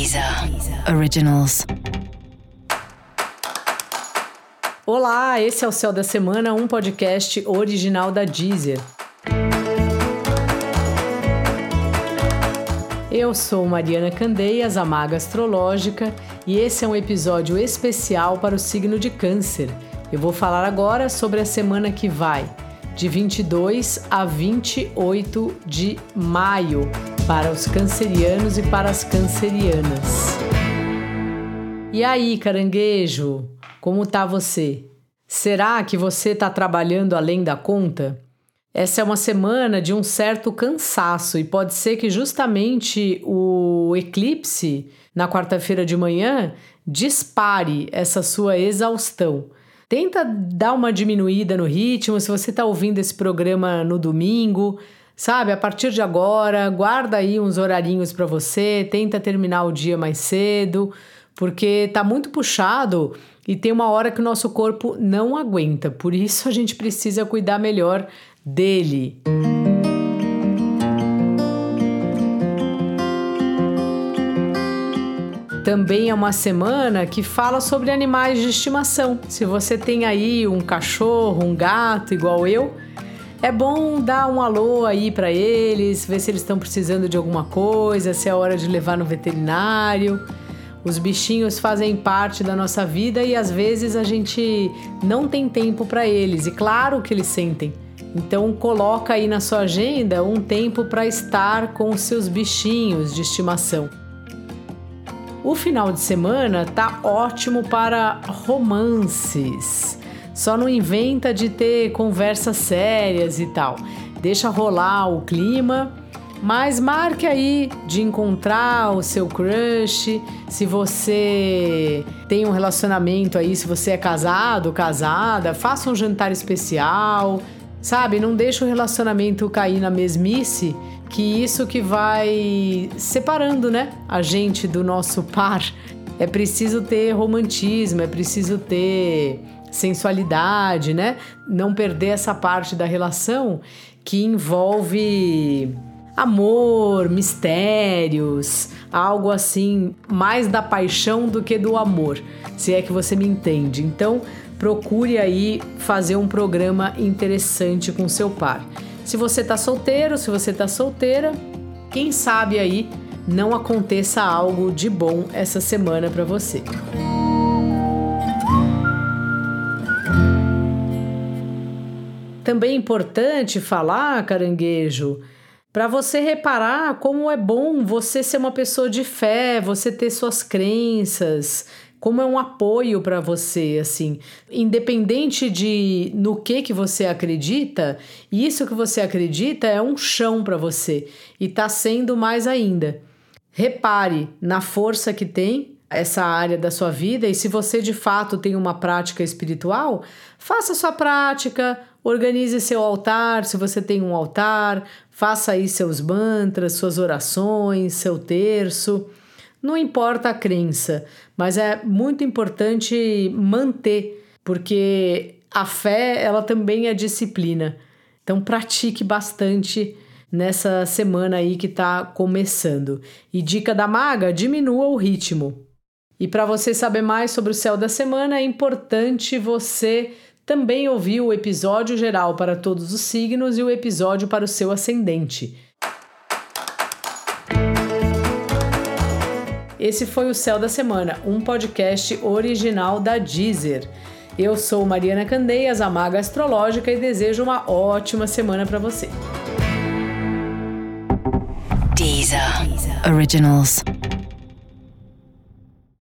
Deezer Originals. Olá, esse é o Céu da Semana, um podcast original da Deezer. Eu sou Mariana Candeias, a maga astrológica, e esse é um episódio especial para o signo de Câncer. Eu vou falar agora sobre a semana que vai, de 22 a 28 de maio, para os cancerianos e para as cancerianas. E aí, caranguejo, como tá você? Será que você está trabalhando além da conta? Essa é uma semana de um certo cansaço e pode ser que justamente o eclipse na quarta-feira de manhã dispare essa sua exaustão. Tenta dar uma diminuída no ritmo. Se você está ouvindo esse programa no domingo, sabe, a partir de agora, guarda aí uns horarinhos para você, tenta terminar o dia mais cedo, porque tá muito puxado e tem uma hora que o nosso corpo não aguenta. Por isso a gente precisa cuidar melhor dele. Também é uma semana que fala sobre animais de estimação. Se você tem aí um cachorro, um gato igual eu, é bom dar um alô aí para eles, ver se eles estão precisando de alguma coisa, se é hora de levar no veterinário. Os bichinhos fazem parte da nossa vida e às vezes a gente não tem tempo para eles, e claro que eles sentem. Então coloca aí na sua agenda um tempo para estar com os seus bichinhos de estimação. O final de semana tá ótimo para romances. Só não inventa de ter conversas sérias e tal. Deixa rolar o clima, mas marque aí de encontrar o seu crush. Se você tem um relacionamento aí, se você é casado, casada, faça um jantar especial. Sabe, não deixa o relacionamento cair na mesmice que isso que vai separando, né, a gente do nosso par. É preciso ter romantismo, é preciso ter sensualidade, né? Não perder essa parte da relação que envolve amor, mistérios, algo assim, mais da paixão do que do amor, se é que você me entende. Então, procure aí fazer um programa interessante com seu par. Se você tá solteiro, se você tá solteira, quem sabe aí não aconteça algo de bom essa semana para você. Também é importante falar, caranguejo, para você reparar como é bom você ser uma pessoa de fé, você ter suas crenças, como é um apoio para você, assim, independente de no que que você acredita, isso que você acredita é um chão para você e tá sendo mais ainda. Repare na força que tem essa área da sua vida e se você de fato tem uma prática espiritual, faça sua prática, organize seu altar, se você tem um altar, faça aí seus mantras, suas orações, seu terço. Não importa a crença, mas é muito importante manter, porque a fé, ela também é disciplina. Então pratique bastante nessa semana aí que está começando. E dica da maga, diminua o ritmo. E para você saber mais sobre o céu da semana, é importante você também ouvir o episódio geral para todos os signos e o episódio para o seu ascendente. Esse foi o Céu da Semana, um podcast original da Deezer. Eu sou Mariana Candeias, a maga astrológica, e desejo uma ótima semana para você. Deezer. Originals.